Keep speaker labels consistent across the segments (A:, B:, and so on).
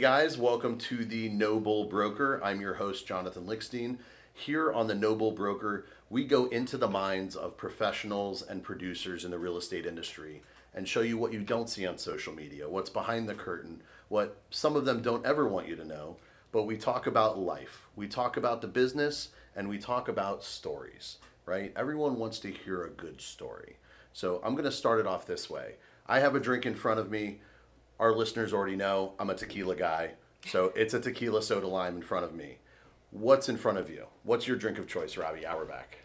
A: Guys, welcome to the No Bull Broker. I'm your host, Jonathan Lickstein. Here on the No Bull Broker, we go into the minds of professionals and producers in the real estate industry and show you what you don't see on social media, what's behind the curtain, what some of them don't ever want you to know. But we talk about life, we talk about the business, and we talk about stories, right? Everyone wants to hear a good story. So I'm going to start it off this way. I have a drink in front of me our listeners already know I'm a tequila guy. So it's a tequila soda lime in front of me. What's in front of you? What's your drink of choice, Robbi Auerbach?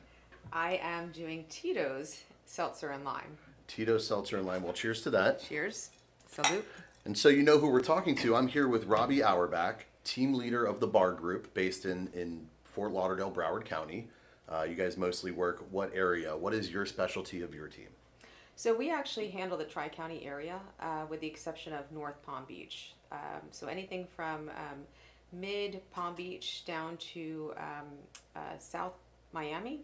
B: I am doing Tito's seltzer and lime.
A: Tito's seltzer and lime. Well, cheers to that.
B: Cheers. Salute.
A: And so you know who we're talking to. I'm here with Robbi Auerbach, team leader of the Baar Group based in, in Fort Lauderdale, Broward County. Uh, you guys mostly work what area? What is your specialty of your team?
B: So we actually handle the Tri County area, uh, with the exception of North Palm Beach. Um, so anything from um, mid Palm Beach down to um, uh, South Miami,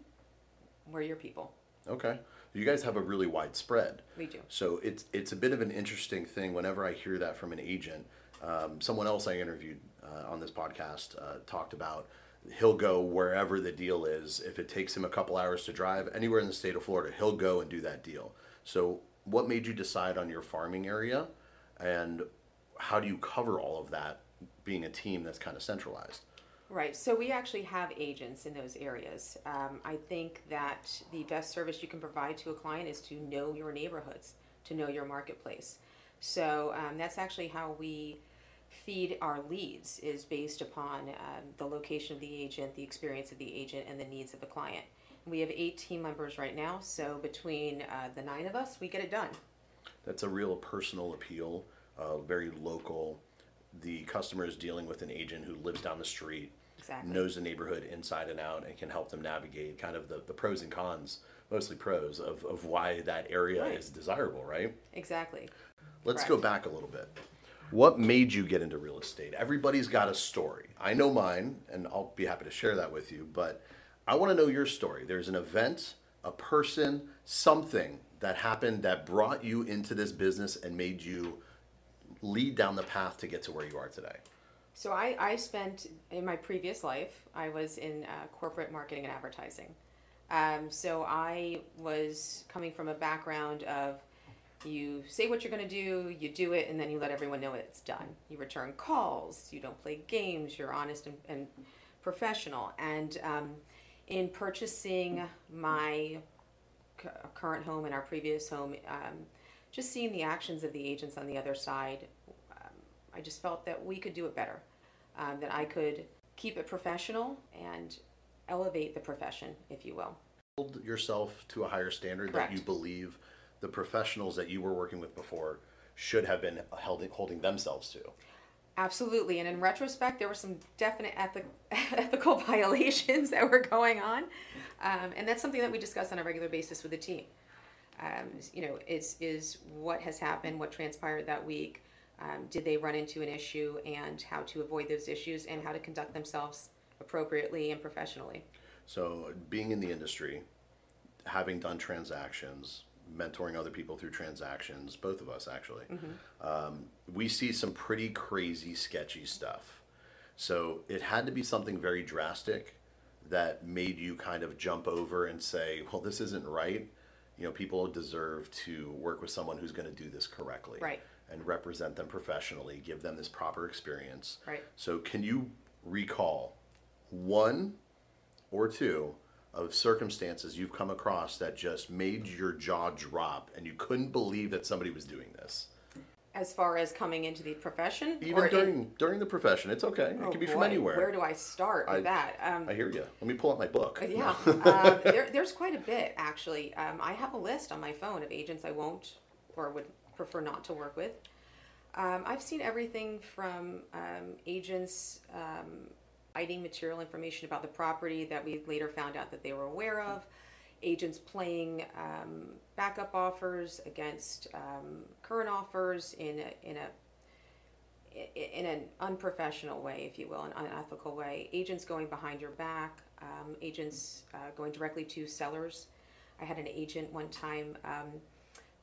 B: we're your people.
A: Okay. You guys have a really wide spread.
B: We do.
A: So it's it's a bit of an interesting thing whenever I hear that from an agent. Um, someone else I interviewed uh, on this podcast uh, talked about he'll go wherever the deal is. If it takes him a couple hours to drive anywhere in the state of Florida, he'll go and do that deal. So, what made you decide on your farming area, and how do you cover all of that, being a team that's kind of centralized?
B: Right. So we actually have agents in those areas. Um, I think that the best service you can provide to a client is to know your neighborhoods, to know your marketplace. So um, that's actually how we feed our leads is based upon um, the location of the agent, the experience of the agent, and the needs of the client. We have eight team members right now, so between uh, the nine of us, we get it done.
A: That's a real personal appeal, uh, very local. The customer is dealing with an agent who lives down the street,
B: Exactly.
A: knows the neighborhood inside and out, and can help them navigate kind of the, the pros and cons, mostly pros, of, of why that area
B: Right.
A: is desirable, right?
B: Exactly.
A: Let's
B: Correct.
A: go back a little bit. What made you get into real estate? Everybody's got a story. I know mine, and I'll be happy to share that with you, but I want to know your story. There's an event, a person, something that happened that brought you into this business and made you lead down the path to get to where you are today.
B: So I, I spent in my previous life, I was in uh, corporate marketing and advertising. Um, so I was coming from a background of you say what you're going to do, you do it, and then you let everyone know it's done. You return calls, you don't play games, you're honest and, and professional. And um, in purchasing my cu- current home and our previous home, um, just seeing the actions of the agents on the other side, um, I just felt that we could do it better. Um, that I could keep it professional and elevate the profession, if you will.
A: Hold yourself to a higher standard that you believe the professionals that you were working with before should have been held, holding themselves to.
B: Absolutely, and in retrospect, there were some definite ethic, ethical violations that were going on, um, and that's something that we discuss on a regular basis with the team. Um, you know, is is what has happened, what transpired that week, um, did they run into an issue, and how to avoid those issues, and how to conduct themselves appropriately and professionally.
A: So, being in the industry, having done transactions, mentoring other people through transactions, both of us actually, um, we see some pretty crazy, sketchy stuff. So, it had to be something very drastic that made you kind of jump over and say, well, this isn't right. You know, people deserve to work with someone who's going to do this correctly.
B: Right.
A: And represent them professionally, give them this proper experience.
B: Right.
A: So, can you recall one or two of circumstances you've come across that just made your jaw drop and you couldn't believe that somebody was doing this?
B: As far as coming into the profession,
A: Even
B: or in-
A: during during the profession, it's okay. It
B: Oh,
A: can be from anywhere.
B: Where do I start with
A: I-
B: that? Um,
A: I hear you. Let me pull out my book.
B: Yeah, um, there, there's quite a bit actually. Um, I have a list on my phone of agents I won't or would prefer not to work with. Um, I've seen everything from um, agents um, hiding material information about the property that we later found out that they were aware of, agents playing um, backup offers against um, current offers in a, in a in an unprofessional way, if you will, an unethical way. Agents going behind your back, um, agents uh, going directly to sellers. I had an agent one time um,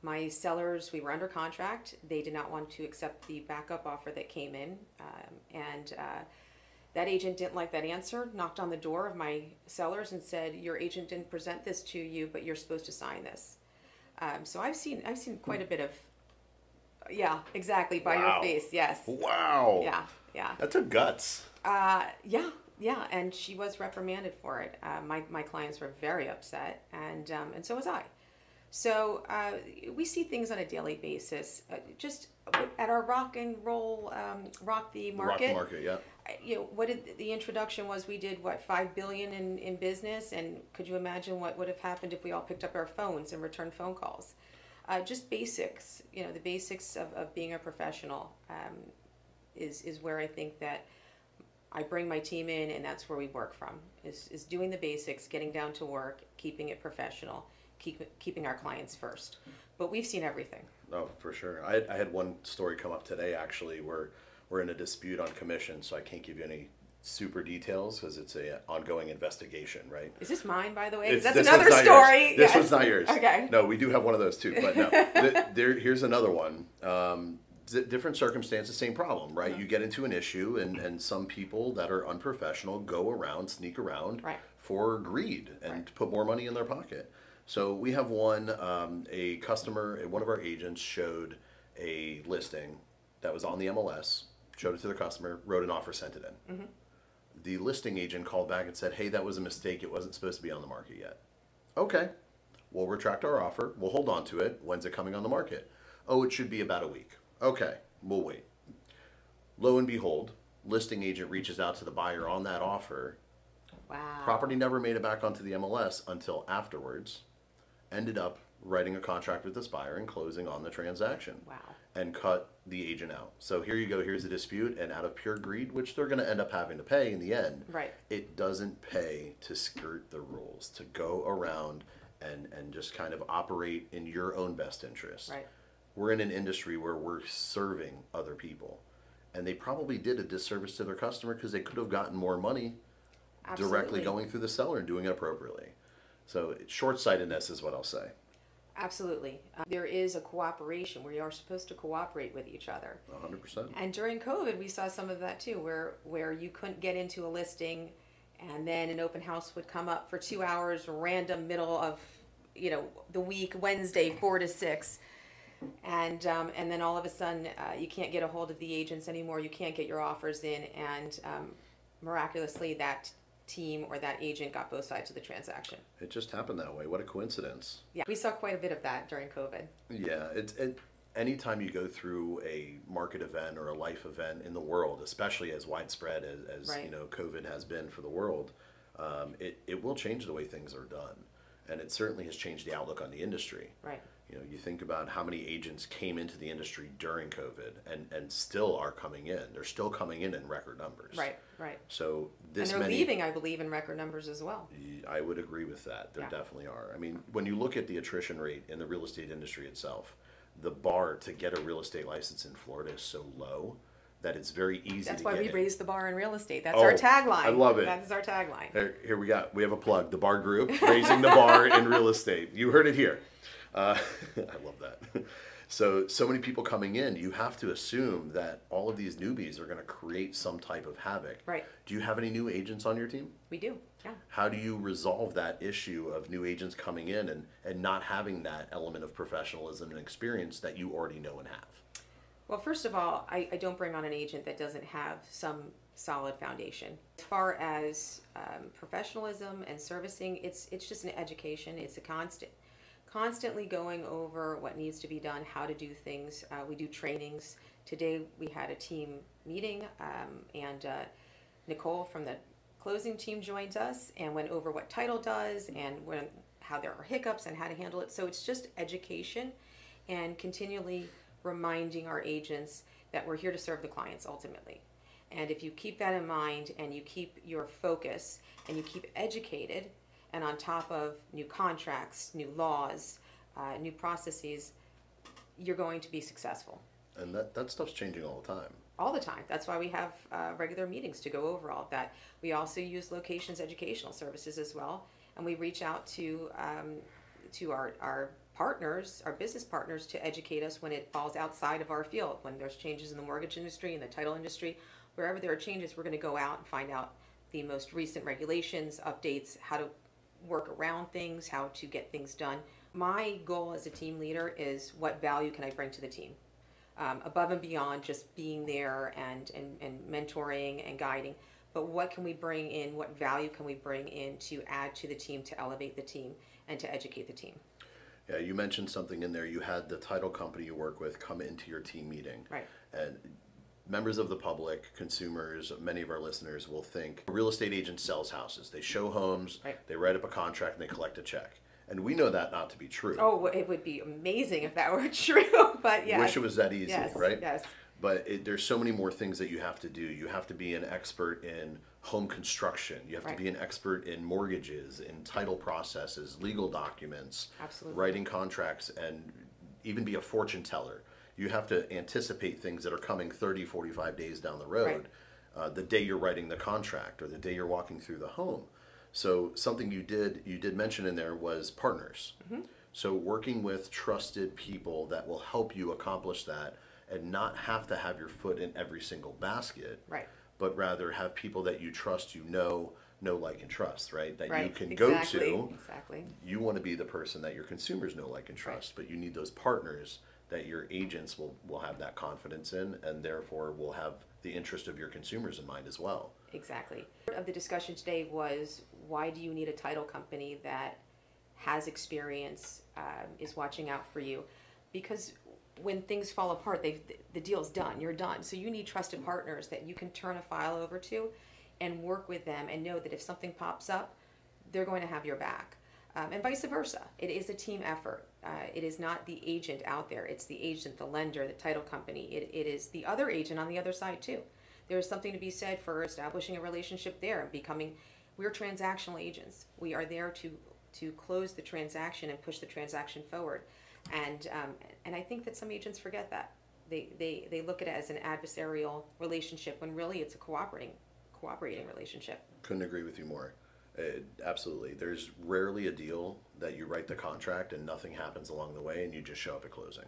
B: My sellers, we were under contract. They did not want to accept the backup offer that came in. Um, and uh, that agent didn't like that answer, knocked on the door of my sellers and said, Your agent didn't present this to you, but you're supposed to sign this. Um, so I've seen I've seen quite a bit of yeah, exactly, by
A: Wow.
B: your face, yes.
A: Wow.
B: Yeah, yeah.
A: That took guts.
B: Uh, yeah, yeah, and she was reprimanded for it. Uh, my, my clients were very upset, and um, and so was I. So uh, we see things on a daily basis. Uh, just at our rock and roll, um, rock the market.
A: Rock the market, yeah.
B: You know what did the introduction was? We did what five billion in in business, and could you imagine what would have happened if we all picked up our phones and returned phone calls? Uh, just basics, you know, the basics of, of being a professional um, is is where I think that I bring my team in, and that's where we work from. Is is doing the basics, getting down to work, keeping it professional, keep keeping our clients first. But we've seen everything.
A: Oh, for sure. I, I had one story come up today actually where we're in a dispute on commission, so I can't give you any super details because it's a ongoing investigation, right?
B: Is this mine, by the way?
A: It's-
B: that's another story.
A: This
B: Yes.
A: one's not yours.
B: Okay.
A: No, we do have one of those too, but no. Th- there, here's another one. Um, d- different circumstances, same problem, right?
B: Mm-hmm.
A: You get into an issue, and, and some people that are unprofessional go around, sneak around
B: Right.
A: for greed and
B: Right.
A: put more money in their pocket. So we have one, um, a customer, one of our agents showed a listing that was on the MLS, showed it to the customer, wrote an offer, sent it in.
B: Mm-hmm.
A: The listing agent called back and said, hey, that was a mistake. It wasn't supposed to be on the market yet. Okay, we'll retract our offer. We'll hold on to it. When's it coming on the market? Oh, it should be about a week. Okay, we'll wait. Lo and behold, listing agent reaches out to the buyer on that offer.
B: Wow.
A: Property never made it back onto the MLS until afterwards. Ended up writing a contract with this buyer and closing on the transaction.
B: Wow.
A: And cut the agent out. So here you go, here's a dispute, and out of pure greed, which they're going to end up having to pay in the end,
B: Right.
A: it doesn't pay to skirt the rules, to go around and, and just kind of operate in your own best interest.
B: Right.
A: We're in an industry where we're serving other people. And they probably did a disservice to their customer because they could have gotten more money directly going through the seller and doing it appropriately. So short sightedness is what I'll say.
B: Absolutely. Uh, there is a cooperation. where you are supposed to cooperate with each other.
A: 100%.
B: And during COVID, we saw some of that too, where where you couldn't get into a listing, and then an open house would come up for two hours, random middle of, you know, the week, Wednesday, four to six, and um, and then all of a sudden uh, you can't get a hold of the agents anymore. You can't get your offers in, and um, miraculously that team or that agent got both sides of the transaction.
A: It just happened that way. What a coincidence.
B: Yeah, we saw quite a bit of that during COVID.
A: Yeah, it's it, anytime you go through a market event or a life event in the world, especially as widespread as, as
B: Right.
A: you know COVID has been for the world, um, it, it will change the way things are done. And it certainly has changed the outlook on the industry.
B: Right.
A: You know, you think about how many agents came into the industry during COVID and, and still are coming in. They're still coming in in record numbers.
B: Right. Right.
A: So this And
B: they're
A: many,
B: leaving, I believe, in record numbers as well.
A: I would agree with that. There
B: Yeah.
A: definitely are. I mean, when you look at the attrition rate in the real estate industry itself, the bar to get a real estate license in Florida is so low that it's very easy
B: That's why we
A: in.
B: raised the bar in real estate. That's
A: Oh,
B: our tagline.
A: I love it.
B: That's our tagline.
A: Here, here we got we have a plug. The Baar Group raising the bar in real estate. You heard it here. Uh, I love that. So so many people coming in, you have to assume that all of these newbies are going to create some type of havoc.
B: Right.
A: Do you have any new agents on your team?
B: We do. Yeah.
A: How do you resolve that issue of new agents coming in and, and not having that element of professionalism and experience that you already know and have?
B: Well, first of all, I, I don't bring on an agent that doesn't have some solid foundation. As far as um, professionalism and servicing, it's it's just an education. It's a constant, constantly going over what needs to be done, how to do things. Uh, we do trainings. Today we had a team meeting, um, and uh, Nicole from the closing team joined us and went over what title does and when how there are hiccups and how to handle it. So it's just education and continually reminding our agents that we're here to serve the clients ultimately. And if you keep that in mind and you keep your focus and you keep educated and on top of new contracts, new laws, uh, new processes, you're going to be successful
A: And that, that stuff's changing all the time.
B: all the time. That's why we have uh, regular meetings to go over all of that. We also use locations educational services as well, and we reach out to um, to our, our partners, our business partners, to educate us when it falls outside of our field. When there's changes in the mortgage industry, in the title industry, wherever there are changes, we're going to go out and find out the most recent regulations, updates, how to work around things, how to get things done. My goal as a team leader is what value can I bring to the team? Um, above and beyond just being there and, and, and mentoring and guiding, but what can we bring in? What value can we bring in to add to the team, to elevate the team, and to educate the team?
A: Yeah, you mentioned something in there. You had the title company you work with come into your team meeting.
B: Right.
A: And members of the public, consumers, many of our listeners will think a real estate agent sells houses. They show homes,
B: Right.
A: they write up a contract, and they collect a check. And we know that not to be true.
B: Oh, it would be amazing if that were true, but yes.
A: Wish it was that easy,
B: yes,
A: right?
B: Yes.
A: But it, there's so many more things that you have to do. You have to be an expert in home construction. You have
B: Right.
A: to be an expert in mortgages, in title processes, legal documents,
B: Absolutely.
A: writing contracts, and even be a fortune teller. You have to anticipate things that are coming 30, 45 days down the road, uh, the day you're writing the contract or the day you're walking through the home. So something you did you did mention in there was partners.
B: Mm-hmm.
A: So working with trusted people that will help you accomplish that and not have to have your foot in every single basket,
B: Right.
A: but rather have people that you trust, you know, know, like, and trust, right? That
B: Right.
A: you can
B: exactly.
A: go to.
B: Exactly.
A: You want to be the person that your consumers know, like, and trust, but you need those partners that your agents will, will have that confidence in and therefore will have the interest of your consumers in mind as well.
B: Exactly. Part of the discussion today was why do you need a title company that has experience, um, is watching out for you? Because when things fall apart, they the deal's done. You're done. So you need trusted partners that you can turn a file over to, and work with them, and know that if something pops up, they're going to have your back. Um, and vice versa. It is a team effort. Uh, it is not the agent out there. It's the agent, the lender, the title company. It, it is the other agent on the other side too. There is something to be said for establishing a relationship there and becoming. We're transactional agents. We are there to to close the transaction and push the transaction forward. And um, and I think that some agents forget that. They, they, they look at it as an adversarial relationship when really it's a cooperating cooperating relationship.
A: Couldn't agree with you more. Uh, absolutely. There's rarely a deal that you write the contract and nothing happens along the way and you just show up at closing.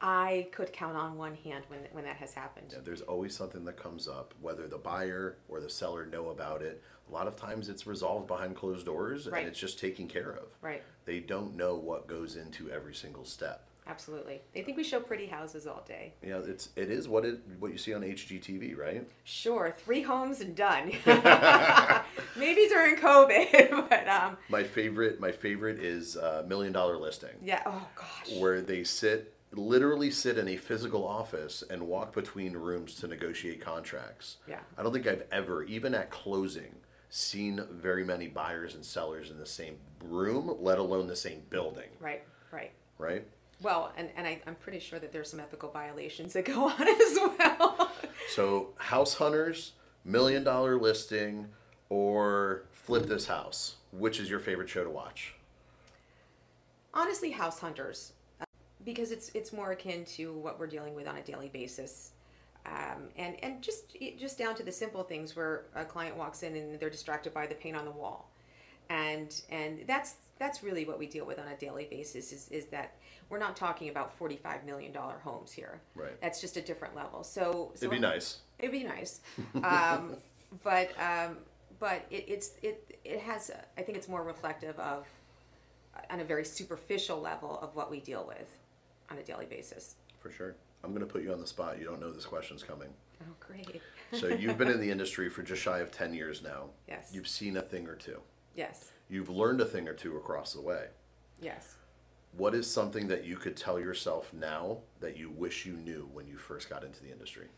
B: I could count on one hand when, when that has happened.
A: Yeah, there's always something that comes up, whether the buyer or the seller know about it. A lot of times it's resolved behind closed doors
B: Right.
A: and it's just taken care of.
B: Right,
A: They don't know what goes into every single step.
B: Absolutely. They think we show pretty houses all day.
A: Yeah, it's it is what it what you see on HGTV, right?
B: Sure, three homes and done. Maybe during COVID, but um,
A: My favorite my favorite is uh, million dollar listing.
B: yeah. Oh gosh.
A: where they sit literally sit in a physical office and walk between rooms to negotiate contracts.
B: Yeah.
A: I don't think I've ever, even at closing, seen very many buyers and sellers in the same room, let alone the same building,
B: Right, right.
A: right?
B: Well, and, and I, I'm pretty sure that there's some ethical violations that go on as well.
A: So, house hunters, million dollar listing, or flip this house. Which is your favorite show to watch?
B: Honestly, house hunters, uh, because it's it's more akin to what we're dealing with on a daily basis, um, and and just just down to the simple things where a client walks in and they're distracted by the paint on the wall, and and that's that's really what we deal with on a daily basis. Is is that we're not talking about forty five million dollar homes here.
A: Right.
B: That's just a different level. So, so
A: It'd be nice.
B: It'd be nice, um, but um, but it, it's it it has. I think it's more reflective of, on a very superficial level of what we deal with on a daily basis.
A: For sure. I'm going to put you on the spot. You don't know this question's coming.
B: Oh, great!
A: So, you've been in the industry for just shy of 10 years now.
B: Yes.
A: You've seen a thing or two.
B: Yes,
A: You've learned a thing or two across the way.
B: yes.
A: What is something that you could tell yourself now that you wish you knew when you first got into the industry?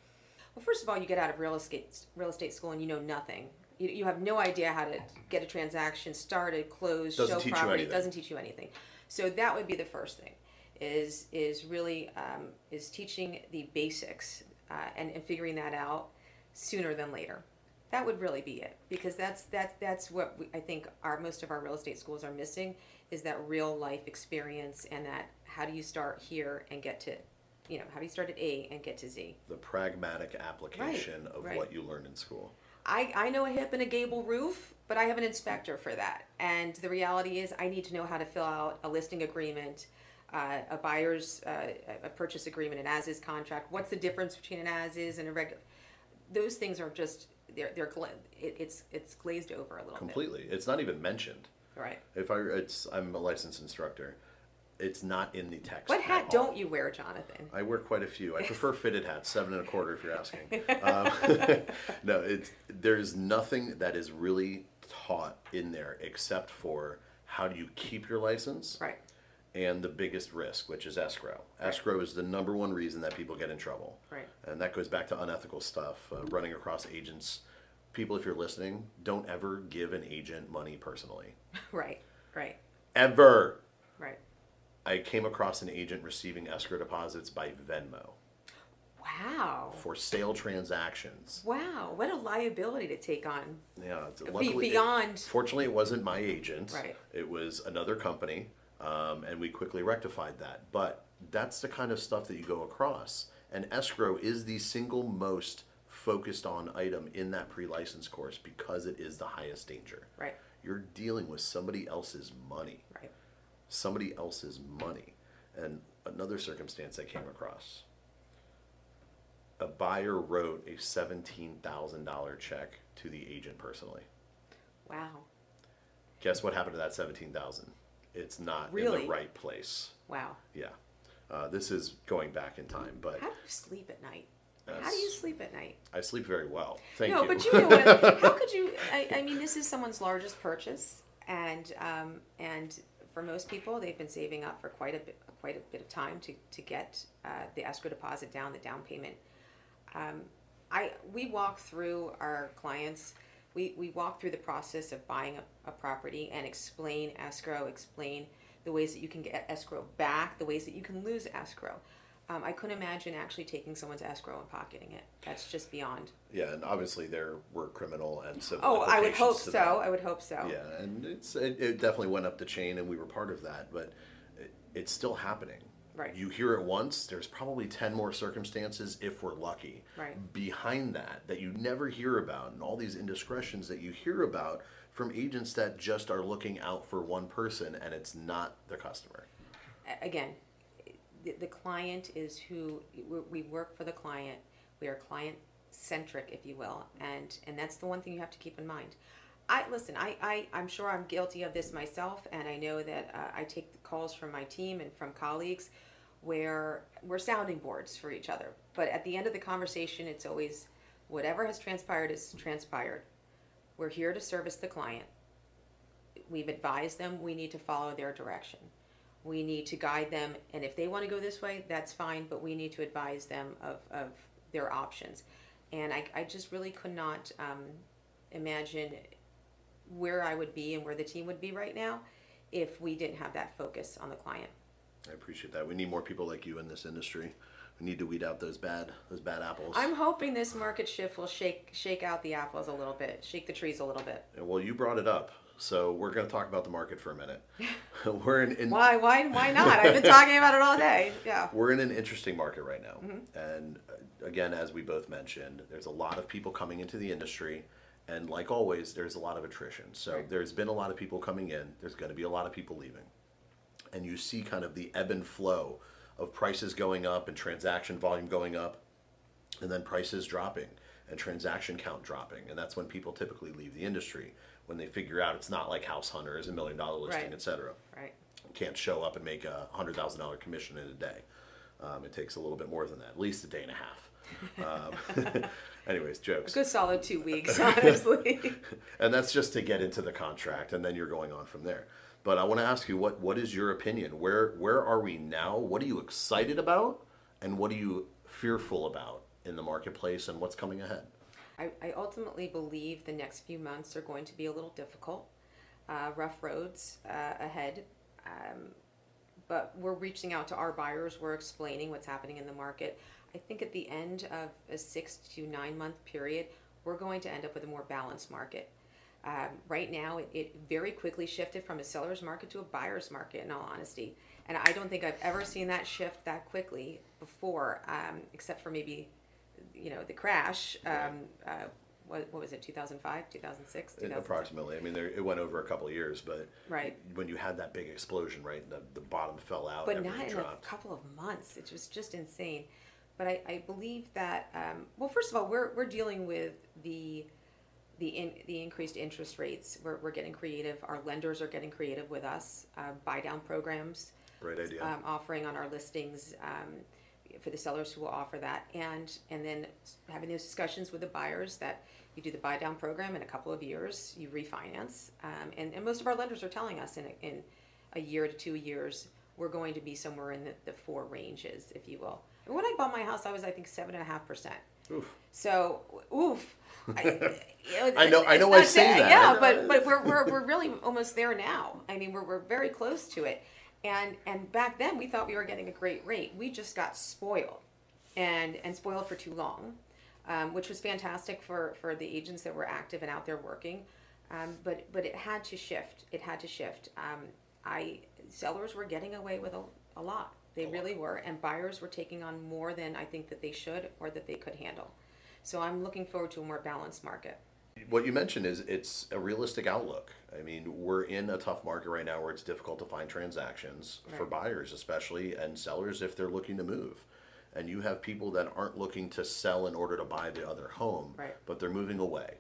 B: Well, first of all, you get out of real estate real estate school and you know nothing. You, you have no idea how to get a transaction started, closed,
A: Doesn't
B: show property.
A: anything.
B: Doesn't teach you anything. So that would be the first thing. Is is really um, is teaching the basics uh, and, and figuring that out sooner than later. That would really be it because that's that's that's what we, I think our most of our real estate schools are missing is that real life experience and that how do you start here and get to you know how do you start at A and get to Z.
A: The pragmatic application of
B: right.
A: what you learned in school.
B: I, I know a hip and a gable roof, but I have an inspector for that. And the reality is, I need to know how to fill out a listing agreement. uh, a buyer's uh, a purchase agreement, an as-is contract. What's the difference between an as-is and a regular? Those things are just they're they're gla- it, it's it's glazed over a little
A: Completely. It's not even mentioned.
B: bit. Right.
A: If I, it's, I'm a licensed instructor. It's not in the text.
B: What
A: at
B: hat
A: all.
B: don't you wear, Jonathan?
A: I wear quite a few. I prefer fitted hats, seven and a quarter if you're asking. Um, no, it's there's nothing that is really taught in there except for how do you keep your license
B: Right.
A: And the biggest risk, which is escrow. Escrow is the number one reason that people get in trouble.
B: Right.
A: And that goes back to unethical stuff, uh, running across agents. People, if you're listening, don't ever give an agent money personally.
B: Right. Right.
A: Ever.
B: Right.
A: I came across an agent receiving escrow deposits by Venmo
B: Wow.
A: for sale transactions.
B: Wow. What a liability to take on.
A: Yeah, it's, luckily, it-
B: beyond-
A: fortunately, it wasn't my agent.
B: Right.
A: It was another company, um, and we quickly rectified that. But that's the kind of stuff that you go across, and escrow is the single most focused on item in that pre-license course because it is the highest danger.
B: Right.
A: You're dealing with somebody else's money.
B: Right.
A: somebody else's money. And another circumstance I came across a buyer wrote a $17,000 check to the agent personally.
B: Wow.
A: Guess what happened to that 17,000? It's not in
B: Really?
A: the right place.
B: Wow.
A: Yeah. Uh, this is going back in time, but
B: How do you sleep at night? How do
A: That's-
B: you sleep at night?
A: I sleep very well. Thank
B: no,
A: you.
B: but you know what? How could you? I, I mean, this is someone's largest purchase, and um, and for most people, they've been saving up for quite a bit, quite a bit of time to to get uh, the escrow deposit down, the down payment. Um, I we walk through our clients. We, we walk through the process of buying a, a property and explain escrow, explain the ways that you can get escrow back, the ways that you can lose escrow. Um, I couldn't imagine actually taking someone's escrow and pocketing it. That's just beyond.
A: yeah, and obviously there were criminal and civil.
B: Oh, I would hope so.
A: that.
B: I would hope so.
A: Yeah, and it's it, it definitely went up the chain, and we were part of that. But it, it's still happening.
B: Right.
A: You hear it once. There's probably ten more circumstances, if we're lucky,
B: Right.
A: behind that that you never hear about, and all these indiscretions that you hear about from agents that just are looking out for one person, and it's not the customer.
B: Again, the, client is who we- we work for. The client. We are client centric, if you will, and and that's the one thing you have to keep in mind. I listen. I, I I'm sure I'm guilty of this myself, and I know that uh, I take the calls from my team and from colleagues where we're sounding boards for each other. But at the end of the conversation, it's always whatever has transpired is transpired. We're here to service the client. We've advised them we need to follow their direction. We need to guide them, and if they want to go this way, that's fine, but we need to advise them of, of their options. And I, I just really could not um, imagine where I would be and where the team would be right now if we didn't have that focus on the client.
A: I appreciate that. We need more people like you in this industry. We need to weed out those bad those bad apples.
B: I'm hoping this market shift will shake shake out the apples a little bit, shake the trees a little bit.
A: And, well, you brought it up, so we're going to talk about the market for a minute. we're in, in
B: Why why why not? I've been talking about it all day. Yeah.
A: we're in an interesting market right now. And uh, again, as we both mentioned, there's a lot of people coming into the industry. And like always, there's a lot of attrition. So
B: Right.
A: there's been a lot of people coming in, there's going to be a lot of people leaving. And you see kind of the ebb and flow of prices going up and transaction volume going up, and then prices dropping and transaction count dropping. And that's when people typically leave the industry when they figure out it's not like House Hunter is a million dollar listing,
B: Right.
A: et cetera
B: Right.
A: can't show up and make a hundred thousand dollar commission in a day. Um, it takes a little bit more than that, at least a day and a half. Um, anyways, jokes.
B: Good solid two weeks, honestly.
A: And that's just to get into the contract, and then you're going on from there. But I want to ask you, what what is your opinion? Where where are we now? What are you excited about, and what are you fearful about in the marketplace, and what's coming ahead?
B: I, I ultimately believe the next few months are going to be a little difficult, uh, rough roads uh, ahead. Um, but we're reaching out to our buyers. We're explaining what's happening in the market. I think at the end of a six to nine month period, we're going to end up with a more balanced market. Um, right now, it, it very quickly shifted from a seller's market to a buyer's market, in all honesty. And I don't think I've ever seen that shift that quickly before, um, except for maybe, you know, the crash um, uh, what, what was it, 2005, 2006,
A: It-
B: 2007?
A: approximately. I mean, there, it went over a couple of years, but
B: Right.
A: when you had that big explosion, right, the, the bottom fell out,
B: but not in
A: dropped.
B: a couple of months. It was just insane. But I, I believe that um, well, first of all, we're we're dealing with the the in, the increased interest rates. We're we're getting creative. Our lenders are getting creative with us. Uh, buy down programs
A: Great idea.
B: um, offering on our listings um, for the sellers who will offer that, and and then having those discussions with the buyers that you do the buy down program in a couple of years, you refinance, um, and and most of our lenders are telling us in a, in a year to two years we're going to be somewhere in the, the four ranges, if you will. And when I bought my house, I was I think seven and a half percent.
A: Oof.
B: So, oof. I, you
A: I know- I
B: it's
A: know
B: not
A: I say that.
B: Yeah, but but we're, we're, we're really almost there now. I mean, we're, we're very close to it. And and back then we thought we were getting a great rate. We just got spoiled, and and spoiled for too long, um, which was fantastic for for the agents that were active and out there working. Um, but but it had to shift. It had to shift. Um, I sellers were getting away with a, a lot. They really were, and buyers were taking on more than I think that they should or that they could handle. So I'm looking forward to a more balanced market.
A: What you mentioned is it's a realistic outlook. I mean, we're in a tough market right now where it's difficult to find transactions for buyers, especially, and sellers if they're looking to move. And you have people that aren't looking to sell in order to buy the other home,
B: Right.
A: but they're moving away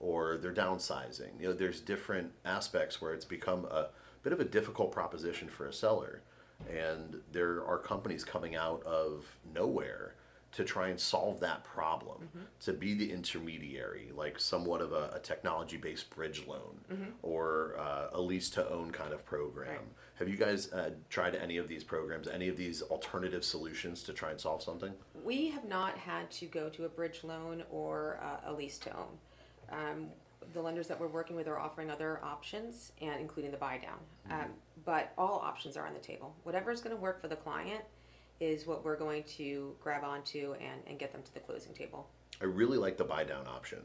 A: or they're downsizing. You know, there's different aspects where it's become a bit of a difficult proposition for a seller. And there are companies coming out of nowhere to try and solve that problem, to be the intermediary, like somewhat of a, a technology based bridge loan or uh, a lease to own kind of program.
B: Right.
A: Have you guys uh, tried any of these programs, any of these alternative solutions to try and solve something?
B: We have not had to go to a bridge loan or uh, a lease to own. Um, the lenders that we're working with are offering other options, and including the buy down. Um, but all options are on the table. Whatever is going to work for the client is what we're going to grab onto and, and get them to the closing table.
A: I really like the buy down option.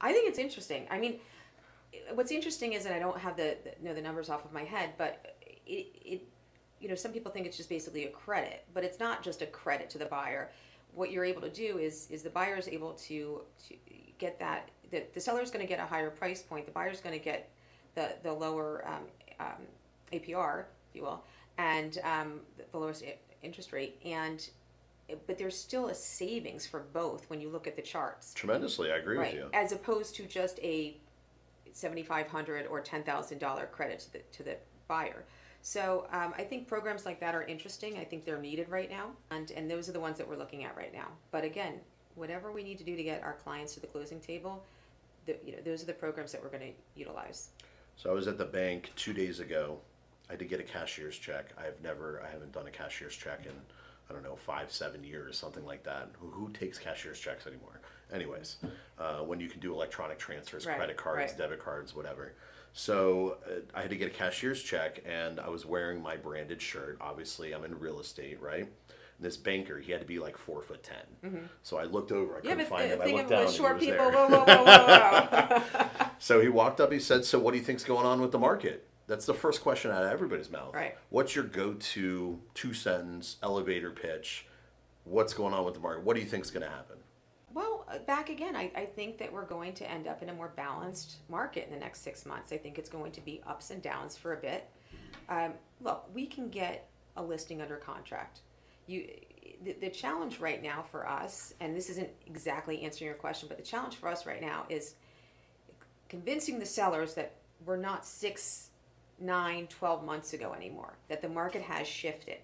B: I think it's interesting. I mean, what's interesting is that I don't have the, the know the numbers off of my head, but it, it you know some people think it's just basically a credit, but it's not just a credit to the buyer. What you're able to do is is the buyer is able to to get that the, the seller is going to get a higher price point. The buyer is going to get the the lower um, um, APR, if you will, and um, the, lowest interest rate and. But there's still a savings for both when you look at the charts
A: Tremendously, I agree
B: right
A: with you.
B: as opposed to just a 7500 or $10000 credit to the, to the buyer so um, i think programs like that are interesting i think they're needed right now and, and those are the ones that we're looking at right now but again whatever we need to do to get our clients to the closing table the, you know, those are the programs that we're going to utilize
A: So I was at the bank two days ago. I did get a cashier's check. I've never, I haven't done a cashier's check in, I don't know, five, seven years, something like that. Who, who takes cashier's checks anymore? Anyways, uh, when you can do electronic transfers,
B: Right,
A: credit cards,
B: right.
A: debit cards, whatever. So uh, I had to get a cashier's check, and I was wearing my branded shirt. Obviously, I'm in real estate, right? And this banker, he had to be like four foot 10 So I looked over. I
B: Mm-hmm. yeah
A: couldn't
B: but
A: find
B: the
A: him. I looked
B: of
A: down.
B: with
A: and he
B: short
A: was
B: people
A: there.
B: whoa, whoa, whoa, whoa, whoa.
A: So he walked up, he said, So what do you think's going on with the market? That's the first question out of everybody's mouth.
B: Right.
A: What's your go to two sentence elevator pitch? What's going on with the market? What do you think is going to happen?
B: Well, uh, back again, I, I think that we're going to end up in a more balanced market in the next six months. I think it's going to be ups and downs for a bit. Um, look, we can get a listing under contract. You, the, the challenge right now for us, and this isn't exactly answering your question, but the challenge for us right now is convincing the sellers that we're not six, nine, 12 months ago anymore, that the market has shifted.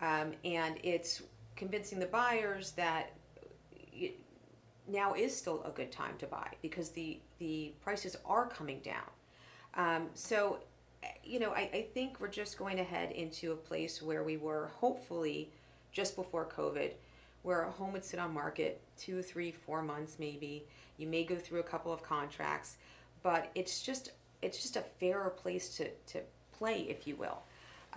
B: Um, and it's convincing the buyers that it, now is still a good time to buy because the, the prices are coming down. Um, so, you know, I, I think we're just going to head into a place where we were hopefully just before COVID, where a home would sit on market two, three, four months maybe. You may go through a couple of contracts, but it's just it's just a fairer place to, to play, if you will.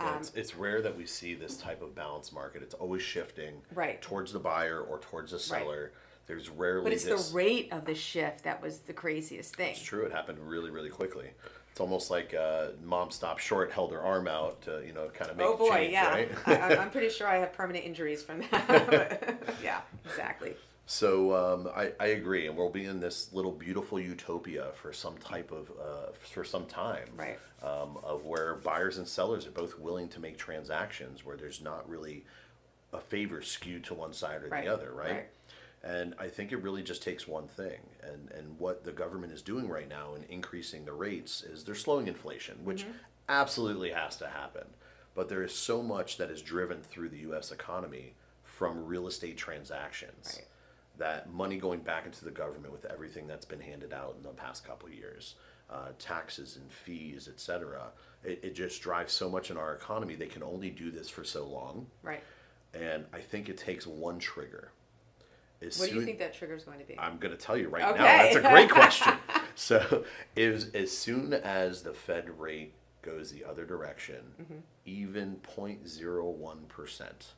A: Yeah,
B: Um,
A: it's, it's rare that we see this type of balanced market. It's always shifting
B: Right.
A: towards the buyer or towards the seller. There's rarely
B: but it's
A: this.
B: the rate of the shift that was the craziest thing.
A: It's true. It happened really, really quickly. It's almost like uh, mom stopped short, held her arm out to, you know, kind of make
B: Oh
A: a
B: boy,
A: change,
B: yeah.
A: right?
B: I, I- I'm pretty sure I have permanent injuries from that. yeah, exactly.
A: So um, I, I agree, and we'll be in this little beautiful utopia for some type of uh, for some time,
B: Right.
A: Um, of where buyers and sellers are both willing to make transactions where there's not really a favor skewed to one side or
B: Right,
A: the other, right?
B: right.
A: And I think it really just takes one thing, and and what the government is doing right now in increasing the rates is they're slowing inflation, which
B: Mm-hmm.
A: absolutely has to happen. But there is so much that is driven through the U.S. economy from real estate transactions
B: Right.
A: That money going back into the government with everything that's been handed out in the past couple of years, uh, taxes and fees, etc. it, it just drives so much in our economy. They can only do this for so long,
B: Right.
A: and I think it takes one trigger. As
B: What do you
A: soon-
B: think that trigger is going to be?
A: I'm going to tell you right now.
B: Okay.
A: That's a great question. so, is as soon as the Fed rate goes the other direction,
B: Mm-hmm.
A: even 0.01 percent,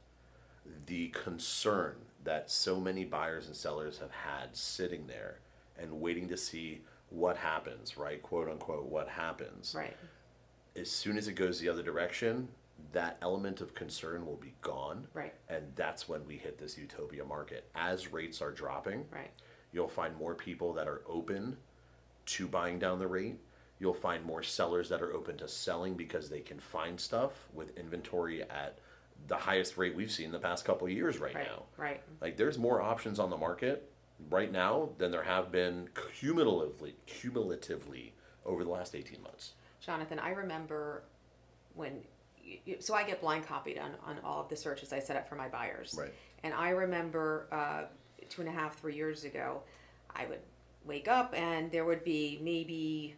A: the concern that so many buyers and sellers have had sitting there and waiting to see what happens, right? Quote unquote, what happens.
B: right.
A: As soon as it goes the other direction, that element of concern will be gone.
B: Right.
A: And that's when we hit this utopia market. As rates are dropping,
B: Right.
A: you'll find more people that are open to buying down the rate. You'll find more sellers that are open to selling because they can find stuff with inventory at the highest rate we've seen the past couple of years right,
B: Right.
A: now.
B: Right.
A: Like there's more options on the market right now than there have been cumulatively cumulatively over the last 18 months.
B: Jonathan, I remember when, you, you- so I get blind copied on, on all of the searches I set up for my buyers.
A: Right.
B: And I remember uh, two and a half, three years ago, I would wake up and there would be maybe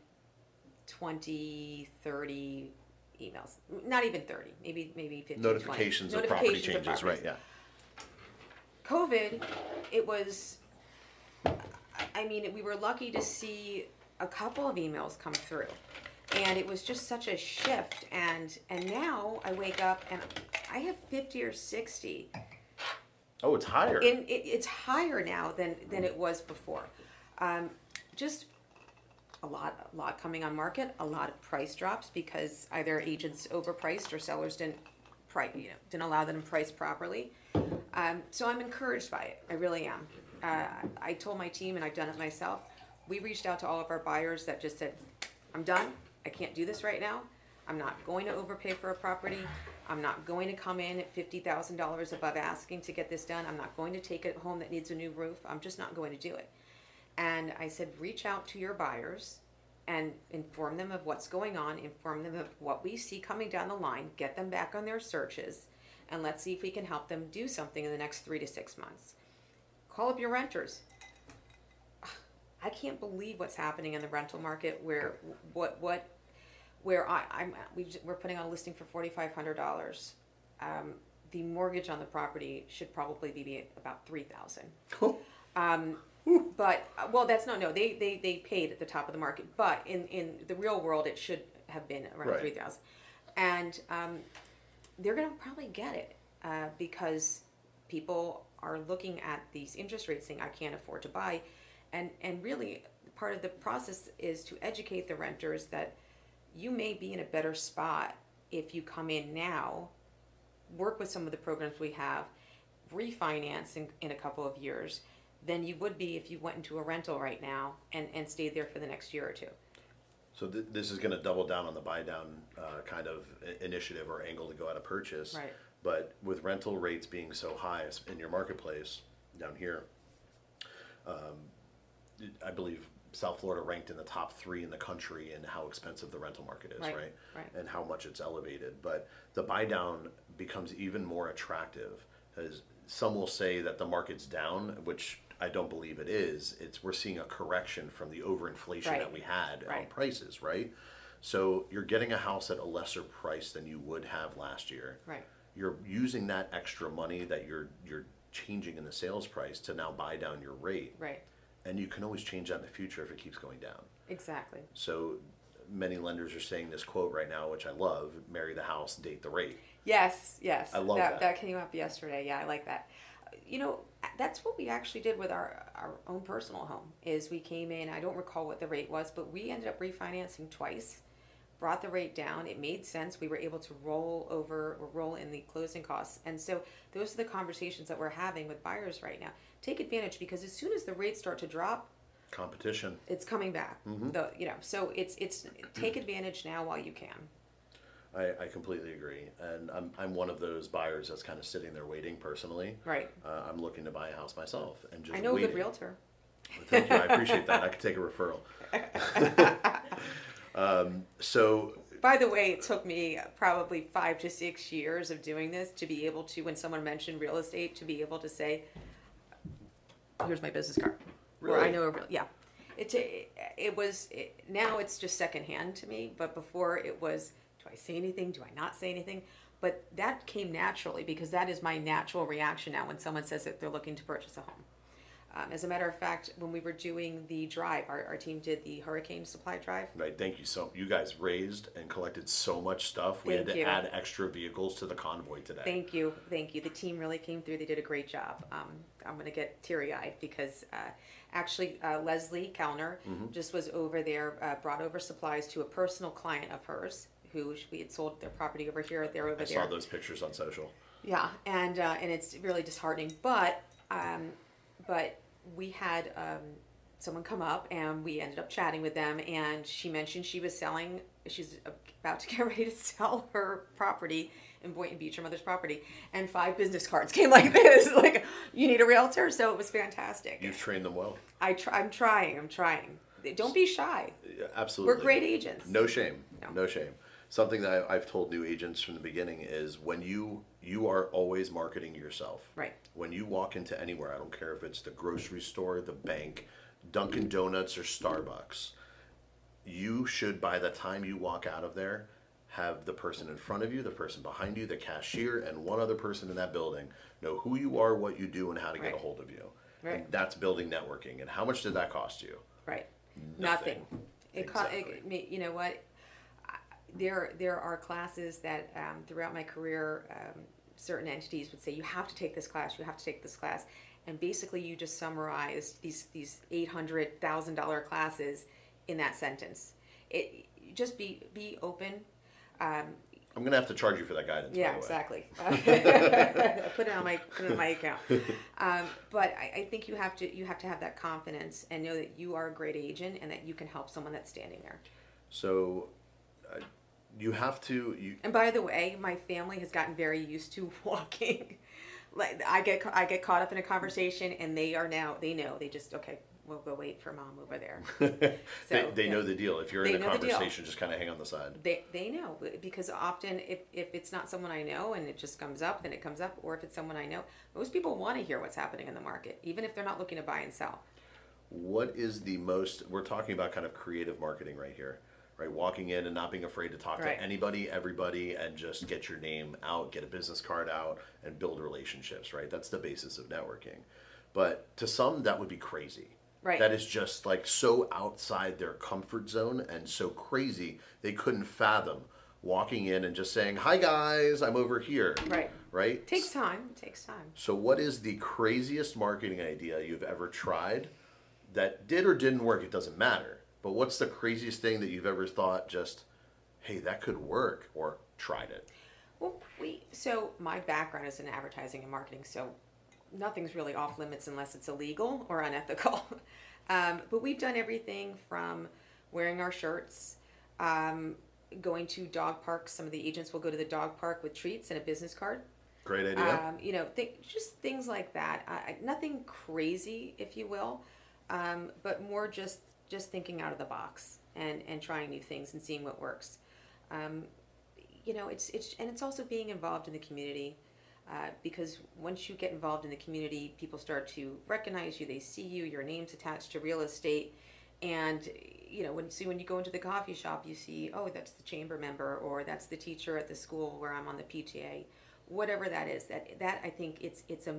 B: 20, 30 emails. Not even 30, maybe maybe 15, 20.
A: Notifications of property
B: Notifications of
A: changes, right?
B: properties.
A: Yeah.
B: COVID, it was, I- mean, we were lucky to see a couple of emails come through. And it was just such a shift. And, and now I wake up and I have 50 or 60.
A: Oh, it's higher.
B: In, it, it's higher now than, than it was before. Um, just a lot, a lot coming on market, a lot of price drops because either agents overpriced or sellers didn't price, you know, didn't allow them to price properly. Um, so I'm encouraged by it. I really am. Uh, I told my team, and I've done it myself. We reached out to all of our buyers that just said, "I'm done. I can't do this right now. I'm not going to overpay for a property. I'm not going to come in at fifty thousand dollars above asking to get this done. I'm not going to take a home that needs a new roof. I'm just not going to do it." And I said, reach out to your buyers and inform them of what's going on, inform them of what we see coming down the line, get them back on their searches, and let's see if we can help them do something in the next three to six months. Call up your renters. I can't believe what's happening in the rental market where what what where I, I'm we we're putting on a listing for forty five hundred dollars. Um, the mortgage on the property should probably be about three thousand. Um, but uh, well, that's not no. They they they paid at the top of the market, but in in the real world, it should have been around
A: Right.
B: three thousand, and um, they're gonna probably get it uh, because people are looking at these interest rates, saying I can't afford to buy, and and really part of the process is to educate the renters that you may be in a better spot if you come in now, work with some of the programs we have, refinance in, in a couple of years than you would be if you went into a rental right now and, and stayed there for the next year or two.
A: So th- this is going to double down on the buy down uh, kind of i- initiative or angle to go out of purchase.
B: Right.
A: But with rental rates being so high as- in your marketplace down here, um, I believe South Florida ranked in the top three in the country in how expensive the rental market is,
B: Right,
A: right?
B: right.
A: And how much it's elevated. But the buy down becomes even more attractive as some will say that the market's down, which I don't believe it is. It's we're seeing a correction from the overinflation that we had on
B: Right.
A: prices, right? So you're getting a house at a lesser price than you would have last year.
B: Right.
A: You're using that extra money that you're you're changing in the sales price to now buy down your rate.
B: Right.
A: And you can always change that in the future if it keeps going down.
B: Exactly.
A: So many lenders are saying this quote right now, which I love, marry the house, date the rate.
B: Yes, yes.
A: I love
B: that.
A: that.
B: That came up yesterday. Yeah, I like that. You know, that's what we actually did with our our own personal home. Is we came in. I don't recall what the rate was, but we ended up refinancing twice. brought the rate down. It made sense. We were able to roll over or roll in the closing costs. And so those are the conversations that we're having with buyers right now. Take advantage because as soon as the rates start to drop,
A: Competition.
B: it's coming back. Mm-hmm. The, you know, so it's it's take advantage now while you can.
A: I, I completely agree, and I'm, I'm one of those buyers that's kind of sitting there waiting personally.
B: Right.
A: Uh, I'm looking to buy a house myself and just
B: I know a
A: waiting.
B: good realtor.
A: Thank you, I appreciate that. I could take a referral. um, so
B: By the way, it took me probably five to six years of doing this to be able to, when someone mentioned real estate, to be able to say, "Here's my business card," or "I
A: Really?
B: know a real." Yeah, it it, it was it, now it's just secondhand to me, but before it was, do I say anything? Do I not say anything? But that came naturally because that is my natural reaction now when someone says that they're looking to purchase a home. Um, as a matter of fact, when we were doing the drive, our, our team did the hurricane supply drive.
A: Right, thank you so. You guys raised and collected so much stuff. We
B: Thank
A: had to
B: you.
A: add extra vehicles to the convoy today.
B: Thank you, thank you. The team really came through. They did a great job. Um, I'm going to get teary eyed because uh, actually uh, Leslie Kellner
A: Mm-hmm.
B: just was over there, uh, brought over supplies to a personal client of hers who we had sold their property over here. They're over
A: I
B: there.
A: saw those pictures on social.
B: Yeah, and uh, and it's really disheartening. But um, but we had um, someone come up and we ended up chatting with them, and she mentioned she was selling. She's about to get ready to sell her property in Boynton Beach, her mother's property, and five business cards came like this, like you need a realtor. So it was fantastic.
A: You've trained them well.
B: I try, I'm trying. I'm trying. Don't be shy.
A: Absolutely.
B: We're great agents.
A: No shame.
B: No.
A: No, shame. Something that I, I've told new agents from the beginning is when you you are always marketing yourself.
B: Right.
A: When you walk into anywhere, I don't care if it's the grocery store, the bank, Dunkin' Donuts, or Starbucks. You should, by the time you walk out of there, have the person in front of you, the person behind you, the cashier, and one other person in that building know who you are, what you do, and how to get
B: Right.
A: a hold of you.
B: Right.
A: And that's building networking. And how much did that cost you?
B: Right.
A: Nothing.
B: Nothing. It,
A: Exactly.
B: me- you know what? I- There, there are classes that um, throughout my career, um, certain entities would say you have to take this class, you have to take this class, and basically you just summarized these these eight hundred thousand dollar classes in that sentence. It just be be open. Um,
A: I'm gonna have to charge you for that guidance.
B: yeah,
A: by the way.
B: exactly. put it on my put it on my account. Um, but I, I think you have to you have to have that confidence and know that you are a great agent and that you can help someone that's standing there.
A: So, uh, you have to. You
B: And by the way, my family has gotten very used to walking. Like I get I get caught up in a conversation and they are now they know they just okay we'll go wait for mom over there. So,
A: they
B: yeah.
A: know the deal. If you're
B: They
A: in a
B: know the deal.
A: conversation, just kind of hang on the side.
B: They they know because often if if it's not someone I know and it just comes up then it comes up or if it's someone I know most people want to hear what's happening in the market even if they're not looking to buy and sell.
A: What is the most? We're talking about kind of creative marketing right here, right? Walking in and not being afraid to talk
B: Right.
A: to anybody, everybody, and just get your name out, get a business card out, and build relationships. Right? That's the basis of networking. But to some, that would be crazy.
B: Right.
A: That is just like so outside their comfort zone and so crazy they couldn't fathom walking in and just saying, "Hi guys, I'm over here."
B: Right.
A: Right.
B: takes time. It takes time.
A: So, what is the craziest marketing idea you've ever tried that did or didn't work? It doesn't matter. But what's the craziest thing that you've ever thought just, hey, that could work, or tried it?
B: Well, we so my background is in advertising and marketing, so nothing's really off limits unless it's illegal or unethical. um, but we've done everything from wearing our shirts, um, going to dog parks. Some of the agents will go to the dog park with treats and a business card.
A: Great idea.
B: Um, you know, th- just things like that. I- nothing crazy, if you will, um, but more just just thinking out of the box and and trying new things and seeing what works. Um, you know, it's it's and it's also being involved in the community. Uh, because once you get involved in the community, people start to recognize you. They see you. Your name's attached to real estate, and you know when see when you go into the coffee shop, you see oh that's the chamber member or that's the teacher at the school where I'm on the PTA, whatever that is. That that I think it's it's a